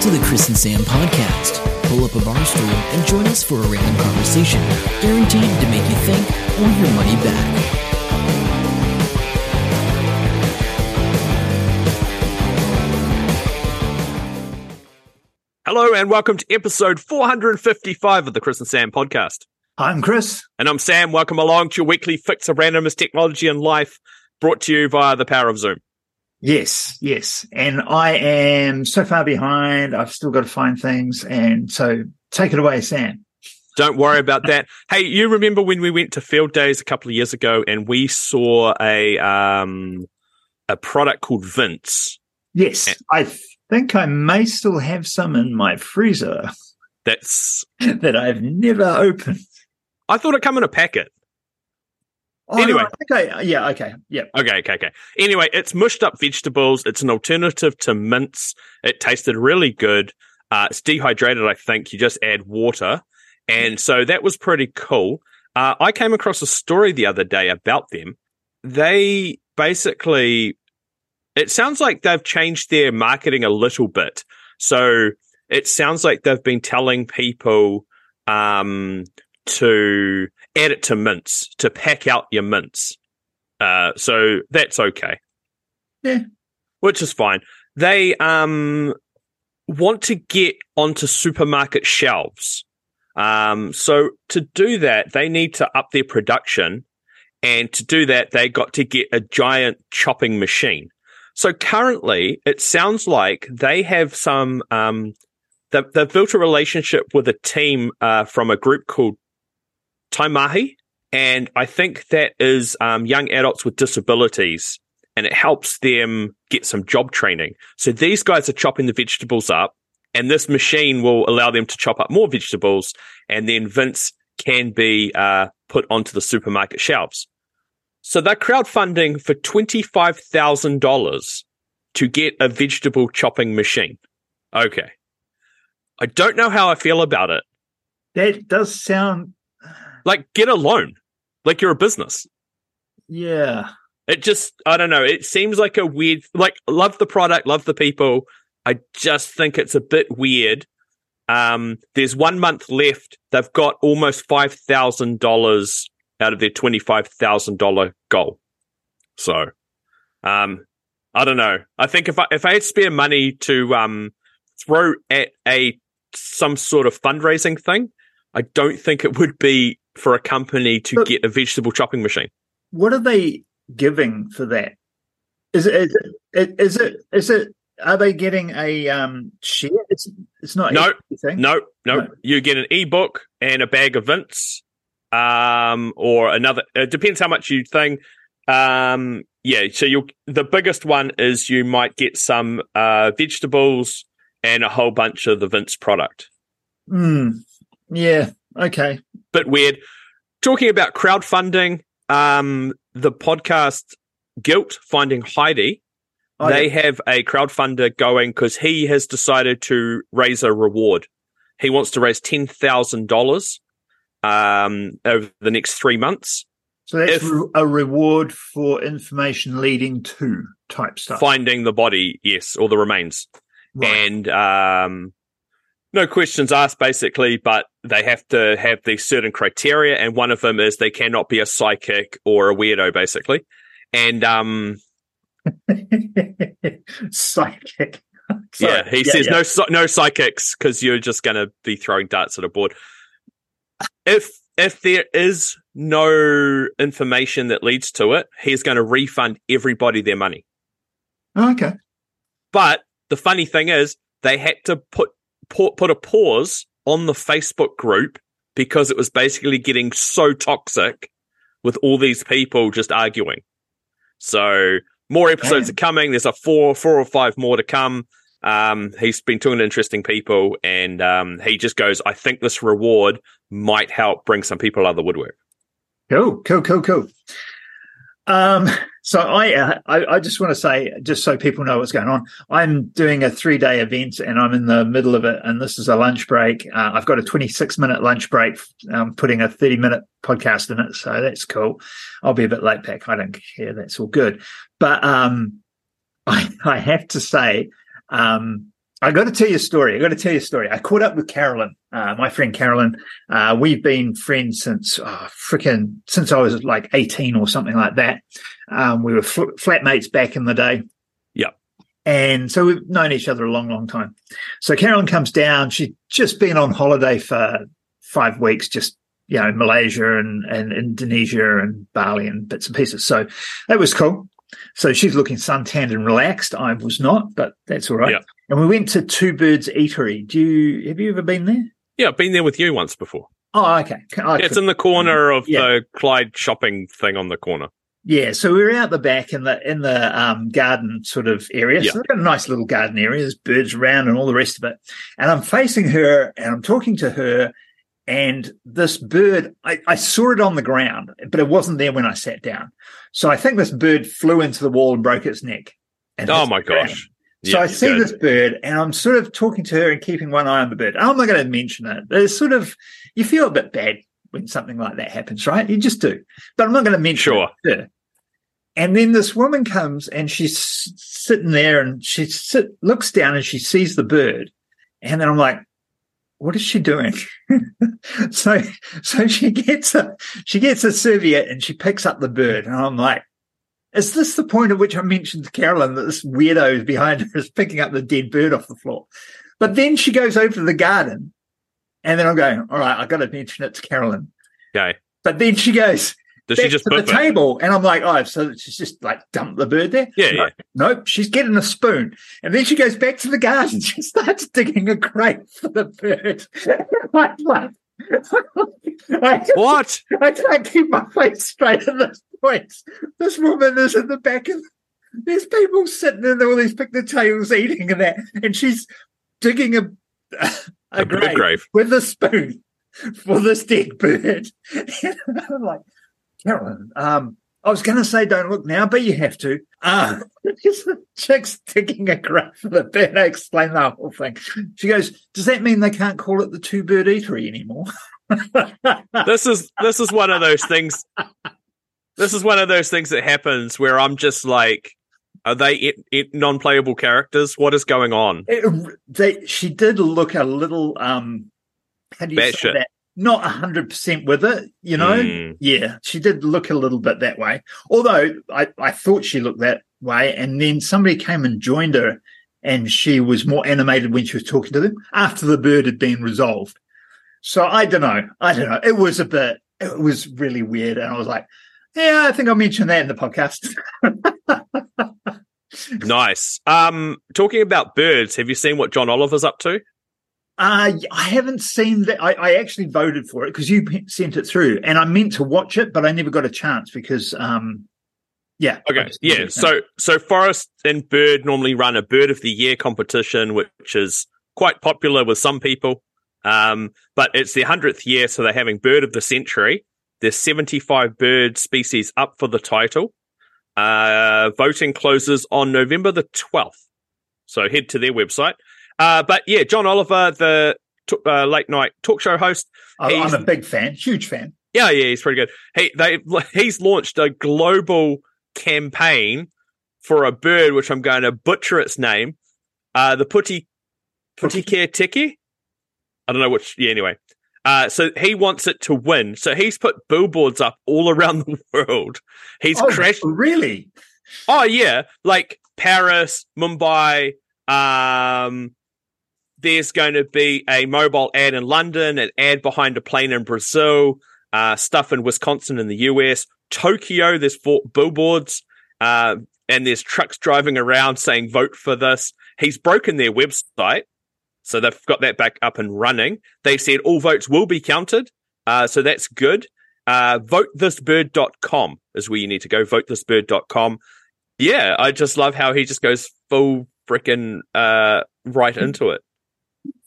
Welcome to the Chris and Sam podcast. Pull up a bar stool and join us for a random conversation, guaranteed to make you think or your money back. Hello and welcome to episode 455 of the Chris and Sam podcast. I'm Chris. And I'm Sam. Welcome along to your weekly fix of randomness technology and life brought to you via the power of Zoom. Yes, yes. And I am so far behind. I've still got to find things. And so take it away, Sam. Don't worry about that. Hey, you remember when we went to Field Days a couple of years ago and we saw a um a product called Vince Yes, I think I may still have some in my freezer that's that I've never opened. I thought it come in a packet. Oh, no, Anyway. I think I, yeah, okay, yeah. Okay, okay, okay. Anyway, it's mushed up vegetables. It's an alternative to mince. It tasted really good. Uh, it's dehydrated, I think. You just add water. And so that was pretty cool. Uh, I came across a story the other day about them. They basically, it sounds like they've changed their marketing a little bit. So it sounds like they've been telling people um, to add it to mints, to pack out your mints. Uh, so that's okay. Yeah. Which is fine. They um want to get onto supermarket shelves. Um, so to do that, they need to up their production. And to do that, they got to get a giant chopping machine. So currently, it sounds like they have some, um, they've, they've built a relationship with a team uh, from a group called Taimahi. And I think that is um, young adults with disabilities and it helps them get some job training. So these guys are chopping the vegetables up and this machine will allow them to chop up more vegetables and then Vince can be uh, put onto the supermarket shelves. So they're crowdfunding for $25,000 to get a vegetable chopping machine. Okay. I don't know how I feel about it. That does sound, Like, get a loan. Like, you're a business. yeah. It just, I don't know. It seems like a weird, like, love the product, love the people. I just think it's a bit weird. Um, there's one month left. They've got almost $5,000 out of their $25,000 goal. So, um, I don't know. I think if I, if I had spare money to, um, throw at a, some sort of fundraising thing, I don't think it would be for a company to But- get a vegetable chopping machine. What are they giving for that? Is it, is it, is it, is it, are they getting a um share? It's, it's not No. No, no, No. You get an ebook and a bag of Vince, um, or another. It depends how much you think. Um, yeah. So you the biggest one is you might get some uh vegetables and a whole bunch of the Vince product. Hmm. Yeah. Okay. Bit weird. Talking about crowdfunding, um, the podcast Guilt Finding Heidi. Oh, they yeah. have a crowdfunder going because he has decided to raise a reward. He wants to raise ten thousand dollars um, over the next three months, So that's if- a reward for information leading to type stuff. finding the body, yes, or the remains, Right. and um, no questions asked, basically. But they have to have these certain criteria, and one of them is they cannot be a psychic or a weirdo, basically. And um, Psychic. yeah, Sorry. he says yeah. no no psychics because you're just going to be throwing darts at a board. If if there is no information that leads to it, he's going to refund everybody their money. Oh, okay. But the funny thing is, they had to put put, put a pause on the Facebook group because it was basically getting so toxic with all these people just arguing. So more episodes Damn. are coming. There's a four, four or five more to come. Um, he's been talking to interesting people, and um, he just goes, "I think this reward might help bring some people out of the woodwork." Cool. Cool. Cool. Cool. Um, so I, uh, I, I just want to say, just so people know what's going on, I'm doing a three day event and I'm in the middle of it. And this is a lunch break. Uh, I've got a 26 minute lunch break. I'm putting a 30 minute podcast in it. So that's cool. I'll be a bit late back. I don't care. That's all good. But, um, I, I have to say, um, I got to tell you a story. I got to tell you a story. I caught up with Carolyn, uh, my friend Carolyn. Uh, we've been friends since oh, freaking since I was like eighteen or something like that. Um, we were fl- flatmates back in the day. Yeah, and so we've known each other a long, long time. So Carolyn comes down. She'd just been on holiday for five weeks, just you know, Malaysia and, and Indonesia and Bali and bits and pieces. So that was cool. So she's looking suntanned and relaxed. I was not, but that's all right. Yeah. And we went to Two Birds Eatery. Do you have you ever been there? Yeah, I've been there with you once before. Oh, okay. Yeah, it's in the corner of Yeah. the Clyde shopping thing on the corner. Yeah, so we were out the back in the in the um, garden sort of area. Yeah. So a nice little garden area. There's birds around and all the rest of it. And I'm facing her and I'm talking to her. And this bird, I, I saw it on the ground, but it wasn't there when I sat down. So I think this bird flew into the wall and broke its neck. And Oh my gosh. So Yeah, I see good. this bird and I'm sort of talking to her and keeping one eye on the bird. Oh, I'm not going to mention it. It's sort of, you feel a bit bad when something like that happens, right? You just do. But I'm not going to mention Sure. it. And then this woman comes and she's sitting there and she sit, looks down and she sees the bird. And then I'm like, what is she doing? so, so she gets a, she gets a serviette and she picks up the bird. And I'm like, is this the point at which I mentioned to Carolyn that this weirdo behind her is picking up the dead bird off the floor? But then she goes over to the garden and then I'm going, all right, I've got to mention it to Carolyn. Okay. But then she goes, Does she just to the it? table, and I'm like, oh, so she's just like dumped the bird there. Yeah, no, yeah. Nope, she's getting a spoon, and then she goes back to the garden. She starts digging a grave for the bird. I'm like, I, What? I can't keep my face straight at this point. This woman is in the back of. There's people sitting in all these picnic tables eating and that, and she's digging a a, A grave grave. with a spoon for this dead bird. I'm like, Carolyn, um, I was going to say don't look now, but you have to. Uh, this chick's digging a grave for the bird. I explained the whole thing. She goes, does that mean they can't call it the two bird eatery anymore? This is this is one of those things. This is one of those things that happens where I'm just like, are they it, it non-playable characters? What is going on? It, they, she did look a little, um, how do you say that? Not hundred percent with it, you know. Mm. Yeah, she did look a little bit that way. Although I, I thought she looked that way, and then somebody came and joined her, and she was more animated when she was talking to them after the bird had been resolved. So I don't know. I don't know. It was a bit. It was really weird, and I was like, "Yeah, I think I'll mention that in the podcast." Nice. Um, talking about birds, have you seen what John Oliver's up to? Uh, I haven't seen that. I, I actually voted for it because you sent it through, and I meant to watch it, but I never got a chance because, um, yeah. Okay, yeah. got a chance. So, so Forest and Bird normally run a Bird of the Year competition, which is quite popular with some people. Um, but it's their hundredth year, so they're having Bird of the Century. There's 75 bird species up for the title. Uh, voting closes on November the 12th. So head to their website. Uh, but yeah, John Oliver, the t- uh, late night talk show host, I'm a big fan, huge fan. yeah, yeah, he's pretty good. He they he's launched a global campaign for a bird, which I'm going to butcher its name. Uh, the Putti Putikere Tiki. I don't know which. Yeah, anyway. Uh, so he wants it to win. So he's put billboards up all around the world. He's oh, crashed. really? Oh yeah, like Paris, Mumbai. Um, there's going to be a mobile ad in London, an ad behind a plane in Brazil, uh, stuff in Wisconsin in the US, Tokyo. There's four billboards, uh, and there's trucks driving around saying "Vote for this." He's broken their website, so they've got that back up and running. They said all votes will be counted, uh, so that's good. Uh, votethisbird.com is where you need to go. Votethisbird.com. Yeah, I just love how he just goes full freaking uh, right into it.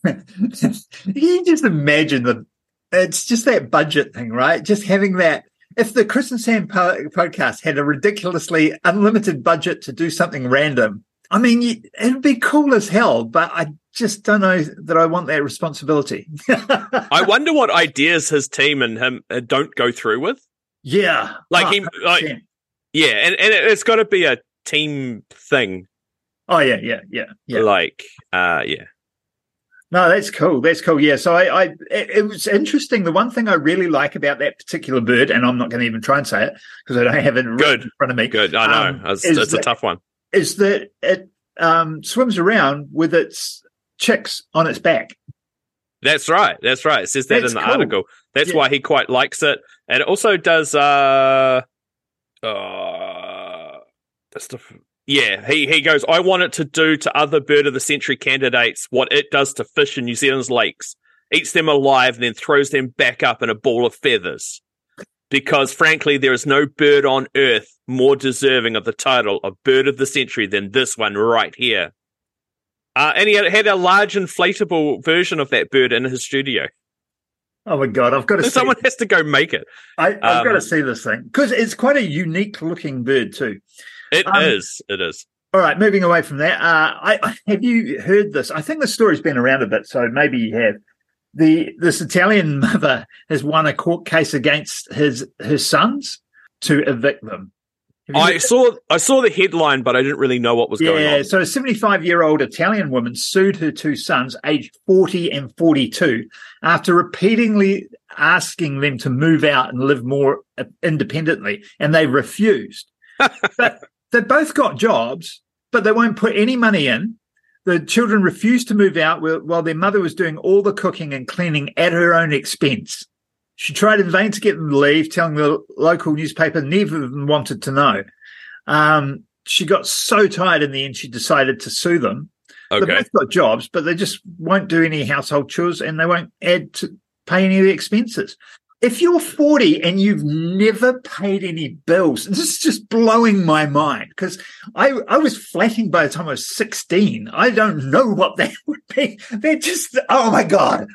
you just imagine the it's just that budget thing, right? Just having that. If the Chris and Sam po- podcast had a ridiculously unlimited budget to do something random, I mean, it'd be cool as hell. But I just don't know that I want that responsibility. I wonder what ideas his team and him uh, don't go through with. yeah, Like Oh, he, like yeah, and, and it, it's got to be a team thing. Oh yeah, yeah, yeah, yeah. Like, uh, yeah. No, that's cool. That's cool. Yeah. So I, I it, it was interesting. The one thing I really like about that particular bird, and I'm not going to even try and say it because I don't have it Good. in front of me. Good. I know. Um, it's it's a tough one. Is that it um, swims around with its chicks on its back? That's right. That's right. It says that That's in the cool. article. That's Yeah. why he quite likes it. And it also does uh uh that's the yeah, he he goes, I want it to do to other bird of the century candidates what it does to fish in New Zealand's lakes. Eats them alive and then throws them back up in a ball of feathers. Because frankly, there is no bird on earth more deserving of the title of bird of the century than this one right here. Uh, and he had, a large inflatable version of that bird in his studio. Oh my god, I've got to see. Someone has to go make it. I, I've got um, to see this thing because it's quite a unique looking bird too. It is. Um, It is. All right, moving away from that, uh, I have you heard this? I think the story's been around a bit, so maybe you have. The this Italian mother has won a court case against his her sons to evict them. I saw. I saw the headline, but I didn't really know what was going on. yeah, so a 75 year old Italian woman sued her two sons, aged 40 and 42, after repeatedly asking them to move out and live more independently, and they refused. but they both got jobs, but they won't put any money in. The children refused to move out while their mother was doing all the cooking and cleaning at her own expense. She tried in vain to get them to leave, telling the local newspaper neither of them wanted to know. Um, she got so tired in the end, she decided to sue them. They Okay. both got jobs, but they just won't do any household chores and they won't add to pay any of the expenses. If you're 40 and you've never paid any bills, this is just blowing my mind because I, I was flatting by the time I was 16. I don't know what that would be. They're just, oh my God.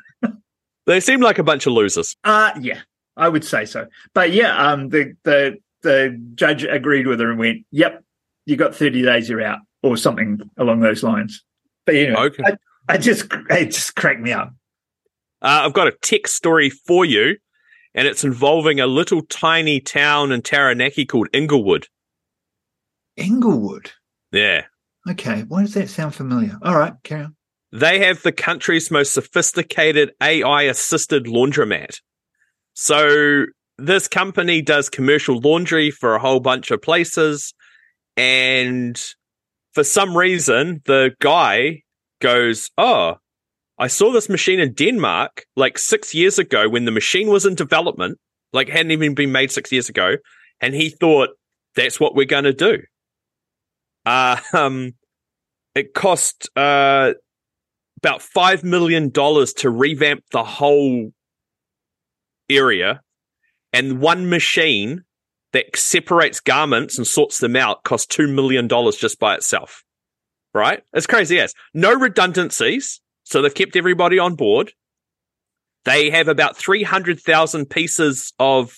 They seem like a bunch of losers. Uh, yeah, I would say so. But yeah, um, the, the, the judge agreed with her and went, yep, you got 30 days, you're out or something along those lines. But anyway, Okay. I, I just, it just cracked me up. Uh, I've got a tech story for you, and it's involving a little tiny town in Taranaki called Inglewood. Inglewood. Yeah. Okay. Why does that sound familiar? All right, carry on. They have the country's most sophisticated AI assisted laundromat. So this company does commercial laundry for a whole bunch of places. And for some reason, the guy goes, Oh, I saw this machine in Denmark like six years ago when the machine was in development, like hadn't even been made six years ago. And he thought, that's what we're going to do. Uh, um, it cost, uh, about five million dollars to revamp the whole area, and one machine that separates garments and sorts them out costs two million dollars just by itself. Right? It's crazy as no redundancies, so they've kept everybody on board. They have about three hundred thousand pieces of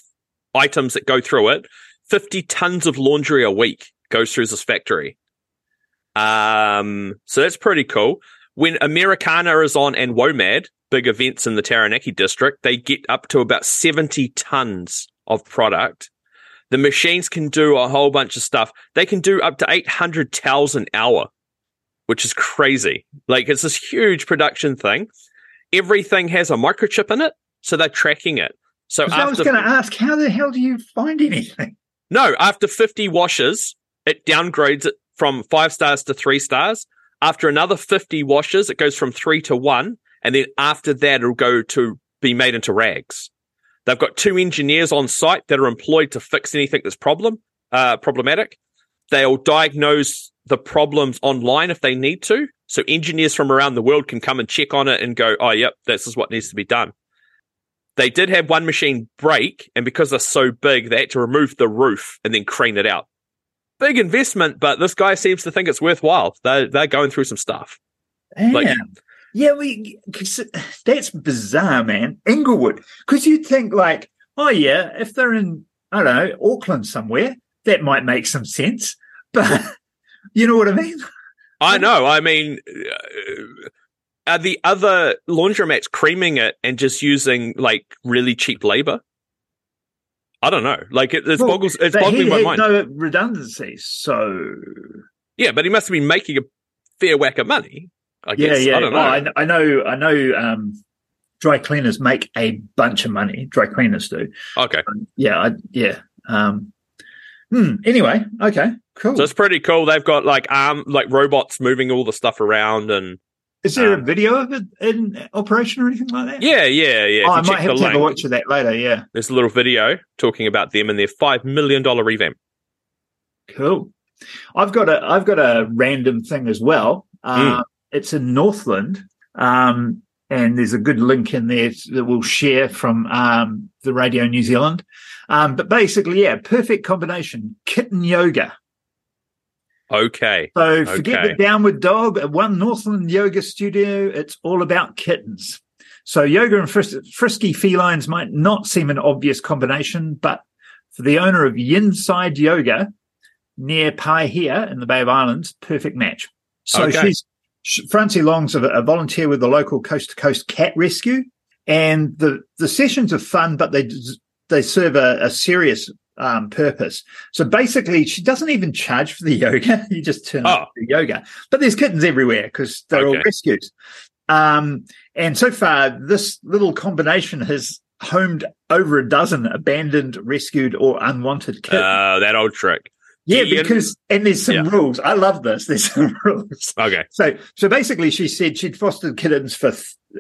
items that go through it. Fifty tons of laundry a week goes through this factory. Um, so that's pretty cool when Americarna is on and WOMAD, big events in the Taranaki district, they get up to about 70 tons of product. The machines can do a whole bunch of stuff. They can do up to 800 towels an hour, which is crazy. Like it's this huge production thing. Everything has a microchip in it, so they're tracking it. So 'Cause I was going to ask, how the hell do you find anything? no, after 50 washes, it downgrades it from five stars to three stars. After another 50 washes, it goes from three to one. And then after that, it'll go to be made into rags. They've got two engineers on site that are employed to fix anything that's problem, uh, problematic. They'll diagnose the problems online if they need to. So engineers from around the world can come and check on it and go, oh, yep, this is what needs to be done. They did have one machine break, and because they're so big, they had to remove the roof and then crane it out. Big investment, but this guy seems to think it's worthwhile. They're, they're going through some stuff. Damn. Like- yeah, we. that's bizarre, man. Inglewood, because you'd think like, oh yeah, if they're in, I don't know, Auckland somewhere, that might make some sense. But you know what I mean? I know. I mean, uh, are the other laundromats creaming it and just using like really cheap labor? I don't know. Like it, it's Well, boggles. It's boggling my mind. no redundancy. so yeah, but he must have been making a fair whack of money. I guess. yeah. I don't know. Well, I, I know, I know. Um, dry cleaners make a bunch of money. Dry cleaners do. okay. Yeah, I, yeah. Um, hmm, anyway, okay, cool. So it's pretty cool. They've got like arm like robots moving all the stuff around and Is there a um, video of it in operation or anything like that? yeah, yeah, yeah. Oh, I might have the to have a link, watch of that later. Yeah, there's a little video talking about them and their five million dollar revamp. cool. I've got a I've got a random thing as well. Uh, Hmm. It's in Northland, um, and there's a good link in there that we'll share from um, the Radio New Zealand. Um, but basically, yeah, perfect combination: kitten yoga. Okay. So forget Okay. the downward dog. At one Northland Yoga Studio, it's all about kittens. So yoga and fris- frisky felines might not seem an obvious combination, but for the owner of Yinside Yoga near Paihia in the Bay of Islands, perfect match. So Okay. she's sh- Francie Long's a, a volunteer with the local coast to coast cat rescue, and the the sessions are fun, but they they serve a, a serious um, purpose. So basically, she doesn't even charge for the yoga. You just turn Oh. up the yoga. But there's kittens everywhere because they're all Okay. rescues. Um, and so far, this little combination has homed over a dozen abandoned, rescued, or unwanted kittens. Uh, that old trick. yeah, because and there's some yeah. rules. I love this. There's some rules. Okay. So, so basically, she said she'd fostered kittens for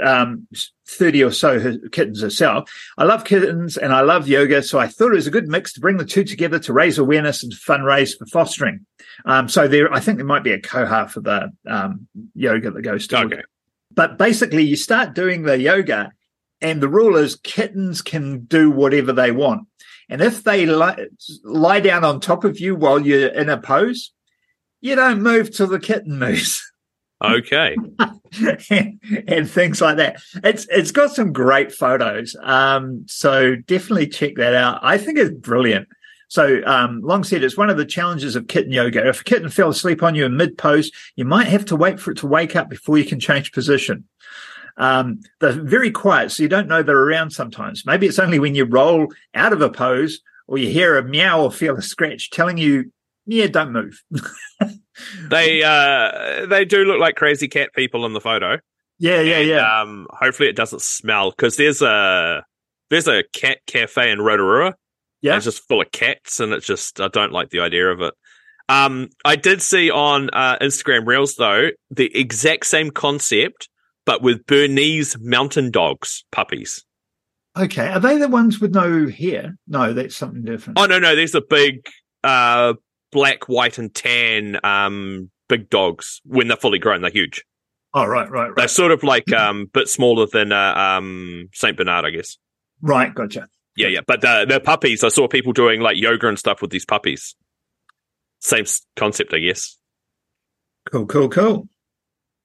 um, thirty or so kittens herself. I love kittens and I love yoga, so I thought it was a good mix to bring the two together to raise awareness and fundraise for fostering. Um, so there, I think there might be a koha for the um, yoga that goes to. Okay. But basically, you start doing the yoga, and the rule is kittens can do whatever they want. And if they li- lie down on top of you while you're in a pose, you don't move till the kitten moves. Okay. and, and things like that. It's it's got some great photos. Um, so definitely check that out. I think it's brilliant. So um, Long said it's one of the challenges of kitten yoga. If a kitten fell asleep on you in mid pose, you might have to wait for it to wake up before you can change position. Um, they're very quiet, so you don't know they're around sometimes. Maybe it's only when you roll out of a pose or you hear a meow or feel a scratch telling you, yeah, don't move. They uh they do look like crazy cat people in the photo. yeah, yeah, And, yeah. Um, hopefully it doesn't smell because there's a there's a cat cafe in Rotorua. Yeah. it's just full of cats, and it's just I don't like the idea of it. Um, I did see on uh, Instagram Reels though the exact same concept, but with Bernese mountain dogs puppies. Okay. Are they the ones with no hair? No, that's something different. Oh no, no, there's a big uh black, white, and tan um big dogs when they're fully grown. They're huge. Oh, right, right, right. They're sort of like um bit smaller than uh, um Saint Bernard, I guess. Right, gotcha. Yeah, yeah. But the the puppies, I saw people doing like yoga and stuff with these puppies. Same concept, I guess. Cool, cool, cool.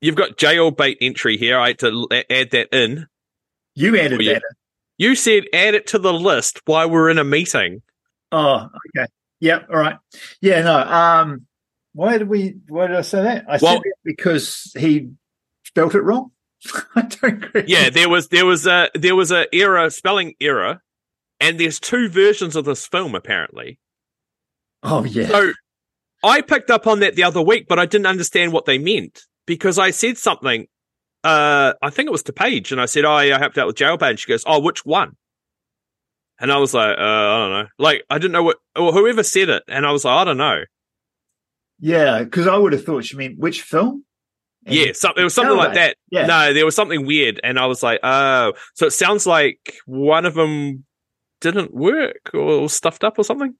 You've got jailbait entry here. I had to add that in. You added that. You said add it to the list while we're in a meeting. Oh, okay. Yeah, all right. Yeah, no. Um, why did we? Why did I say that? I Well- said it because he spelt it wrong. I don't agree. Yeah, there was there was a there was a error spelling error, and there's two versions of this film apparently. Oh, yeah. So I picked up on that the other week, but I didn't understand what they meant because I said something. Uh, I think it was to Paige, and I said, "Oh, yeah, I helped out with jailbait." And she goes, "Oh, which one?" And I was like, uh, "I don't know." Like I didn't know what or whoever said it, and I was like, "I don't know." Yeah, because I would have thought she meant which film? And- yeah, it was something like that. Yeah. No, there was something weird, and I was like, "Oh." So it sounds like one of them didn't work or was stuffed up or something.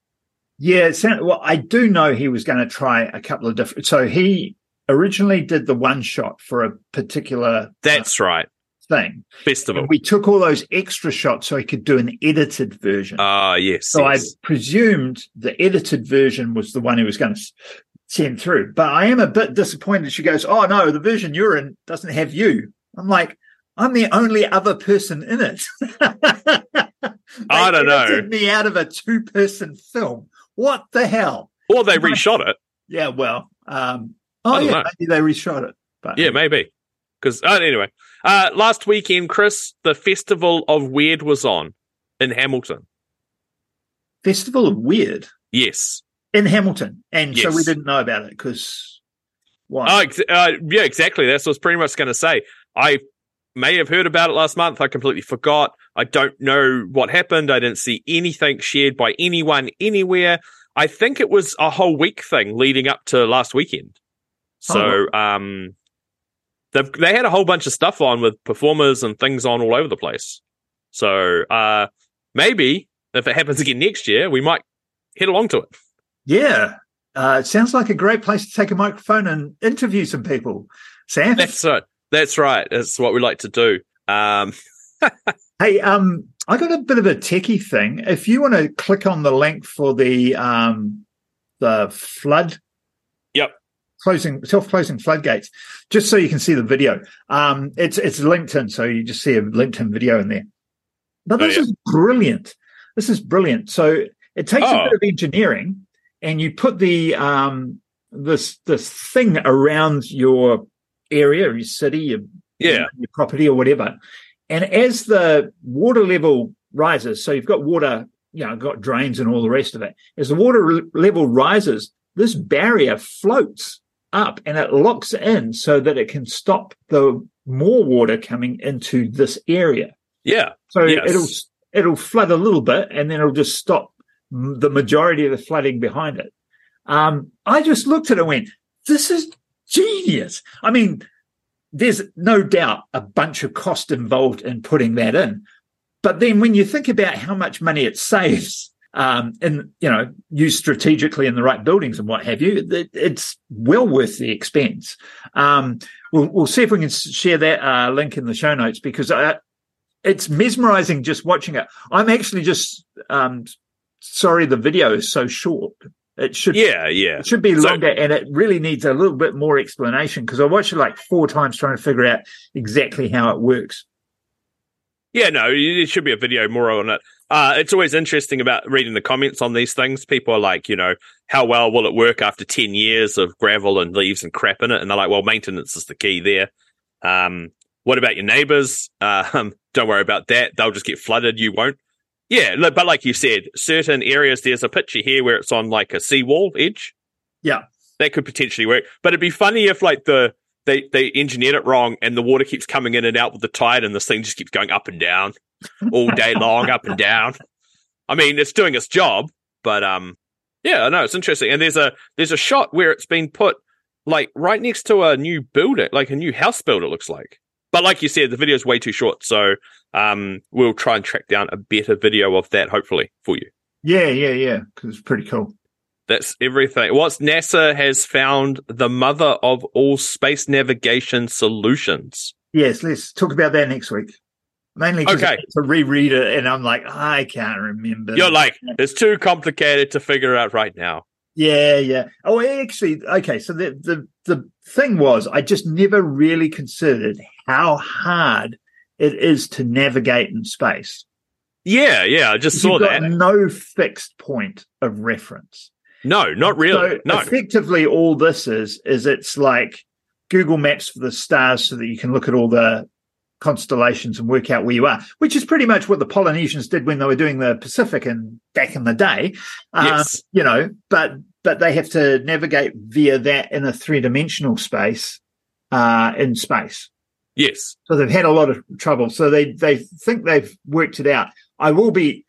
Yeah, it sound, well, I do know he was going to try a couple of different. So he originally did the one shot for a particular That's right. Thing. Festival. And we took all those extra shots so he could do an edited version. Ah, yes. so yes. I presumed the edited version was the one he was going to send through. But I am a bit disappointed. She goes, "Oh no, the version you're in doesn't have you." I'm like, I'm the only other person in it. I don't know. Me out of a two-person film. What the hell? or they reshot it. Yeah, well, um, I oh yeah, know. maybe they reshot it. But Yeah, maybe. Because oh, anyway, uh, last weekend, Chris, the Festival of Weird was on in Hamilton. Festival of Weird Yes, in Hamilton, and so we didn't know about it because Why? Oh, ex- uh, yeah, exactly. That's what I was pretty much going to say. I may have heard about it last month. I completely forgot. I don't know what happened. I didn't see anything shared by anyone anywhere. I think it was a whole week thing leading up to last weekend. So, um, they've, they had a whole bunch of stuff on with performers and things on all over the place. So, uh, maybe if it happens again next year, we might head along to it. yeah. Uh, it sounds like a great place to take a microphone and interview some people. Sam? That's right. That's right. That's what we like to do. Um, Hey, um, I got a bit of a techie thing. If you want to click on the link for the um, the flood, Yep. Closing self-closing floodgates, just so you can see the video. Um, it's it's LinkedIn, so you just see a LinkedIn video in there. But Oh, this yeah. is brilliant. This is brilliant. So it takes a Oh. bit of engineering, and you put the um this this thing around your area, your city, your yeah. your property or whatever. And as the water level rises, so you've got water, you know, got drains and all the rest of it. As the water level rises, this barrier floats up and it locks in so that it can stop the more water coming into this area. Yeah. So Yes. it'll it'll flood a little bit and then it'll just stop the majority of the flooding behind it. Um, I just looked at it and went, this is genius. I mean, there's no doubt a bunch of cost involved in putting that in. But then when you think about how much money it saves, um, and you know, used strategically in the right buildings and what have you, it, it's well worth the expense. Um, we'll, we'll see if we can share that uh, link in the show notes because uh, it's mesmerizing just watching it. I'm actually just um, sorry the video is so short. It should Yeah. Yeah. it should be So- longer and it really needs a little bit more explanation because I watched it like four times trying to figure out exactly how it works. Yeah, no, it should be a video more on it. Uh, it's always interesting about reading the comments on these things. People are like, you know, how well will it work after 10 years of gravel and leaves and crap in it? And they're like, well, maintenance is the key there. Um, what about your neighbors? Um, don't worry about that. They'll just get flooded. You won't. Yeah, but like you said, certain areas, there's a picture here where it's on like a seawall edge. Yeah. That could potentially work. But it'd be funny if like the, they, they engineered it wrong and the water keeps coming in and out with the tide and this thing just keeps going up and down all day long, up and down. I mean, it's doing its job, but um, yeah, I know it's interesting. And there's a there's a shot where it's been put like right next to a new building, like a new house build. It looks like, but like you said, the video is way too short, so um, we'll try and track down a better video of that, hopefully, for you. Yeah, yeah, yeah, because it's pretty cool. That's everything. What's NASA has found the mother of all space navigation solutions. Yes, let's talk about that next week. Mainly Okay. to reread it, and I'm like, I can't remember. You're like, it's too complicated to figure out right now. Yeah, yeah. Oh, actually, okay. So the the the thing was, I just never really considered how hard it is to navigate in space. Yeah, yeah, I just saw that. no fixed point of reference. No, not really. So no. effectively, all this is is it's like Google Maps for the stars, so that you can look at all the constellations and work out where you are, which is pretty much what the Polynesians did when they were doing the Pacific and back in the day. Um, Yes. you know, but but they have to navigate via that in a three dimensional space uh, in space. Yes. So they've had a lot of trouble. So they they think they've worked it out. I will be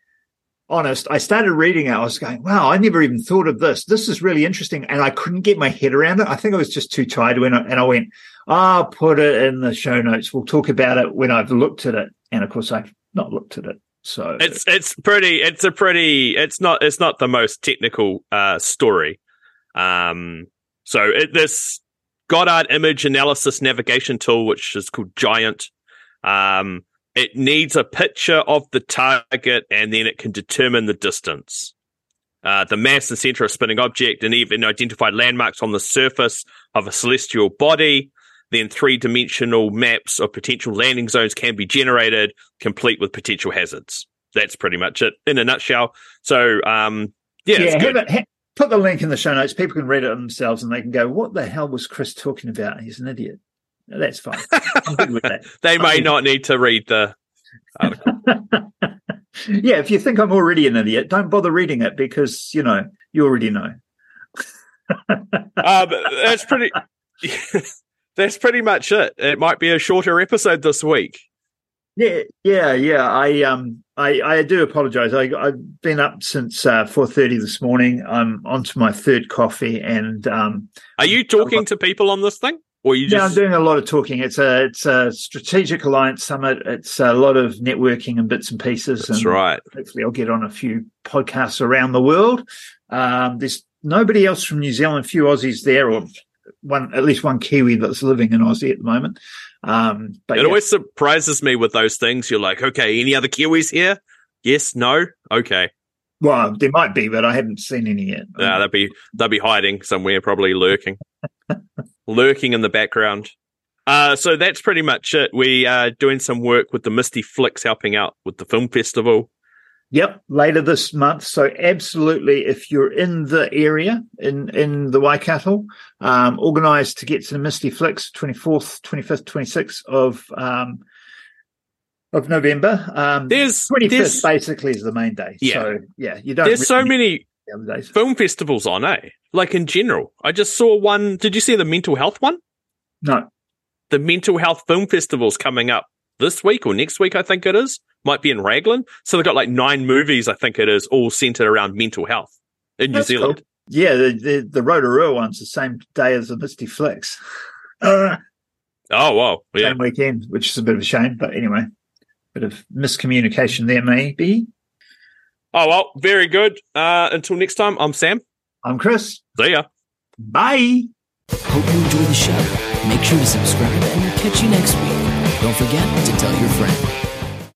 honest. I started reading it. I was going, wow, I never even thought of this. This is really interesting, and I couldn't get my head around it. I think I was just too tired when, I, and I went, I'll put it in the show notes. We'll talk about it when I've looked at it. And of course, I've not looked at it. So It's it's pretty it's a pretty it's not it's not the most technical uh story. Um so it, this Goddard image analysis navigation tool which is called Giant um it needs a picture of the target and then it can determine the distance. Uh, the mass and center of spinning object and even identify landmarks on the surface of a celestial body. Then three dimensional maps of potential landing zones can be generated, complete with potential hazards. That's pretty much it in a nutshell. So, um, yeah, it's yeah, good. have it, ha- put the link in the show notes. People can read it themselves and they can go, "What the hell was Chris talking about? He's an idiot." That's fine. I'm good with that. they may Okay. not need to read the. yeah, if you think I'm already an idiot, don't bother reading it because you know you already know. But that's pretty. That's pretty much it. It might be a shorter episode this week. Yeah, yeah, yeah. I um, I, I do apologise. I, I've been up since uh, four thirty this morning. I'm onto my third coffee, and um, are you talking to people on this thing, or you? Just... Yeah, I'm doing a lot of talking. It's a it's a strategic alliance summit. It's a lot of networking and bits and pieces. That's and right. Hopefully, I'll get on a few podcasts around the world. Um, there's nobody else from New Zealand. A few Aussies there, or one at least one Kiwi that's living in Aussie at the moment. Um, but it yeah. always surprises me with those things. You're like, okay, any other Kiwis here? Yes, no, okay. Well, there might be, but I haven't seen any yet. Yeah, they'll be they'll be hiding somewhere, probably lurking, lurking in the background. Uh, so that's pretty much it. We are doing some work with the Misty Flicks, helping out with the film festival. Yep, later this month. So absolutely, if you're in the area in in the Waikato, um, organise to get to the Misty Flicks, twenty fourth, twenty fifth, twenty sixth of um, of November. Um, there's twenty fifth basically is the main day. Yeah, so yeah, you don't. There's so many the film festivals on, eh? Like in general, I just saw one. Did you see the mental health one? No. The mental health film festival's coming up this week or next week, I think it is might be in Raglan. So they've got like nine movies, I think it is, all centered around mental health in That's New Zealand. Cool. Yeah, the, the, the Rotorua one's the same day as the Misty Flicks. Uh, oh, wow. Yeah. Same weekend, which is a bit of a shame. But anyway, bit of miscommunication there, maybe. Oh, well, very good. Uh, until next time, I'm Sam. I'm Chris. See ya. Bye. Hope you enjoy the show. Make sure to subscribe and we'll catch you next week. Don't forget to tell your friend.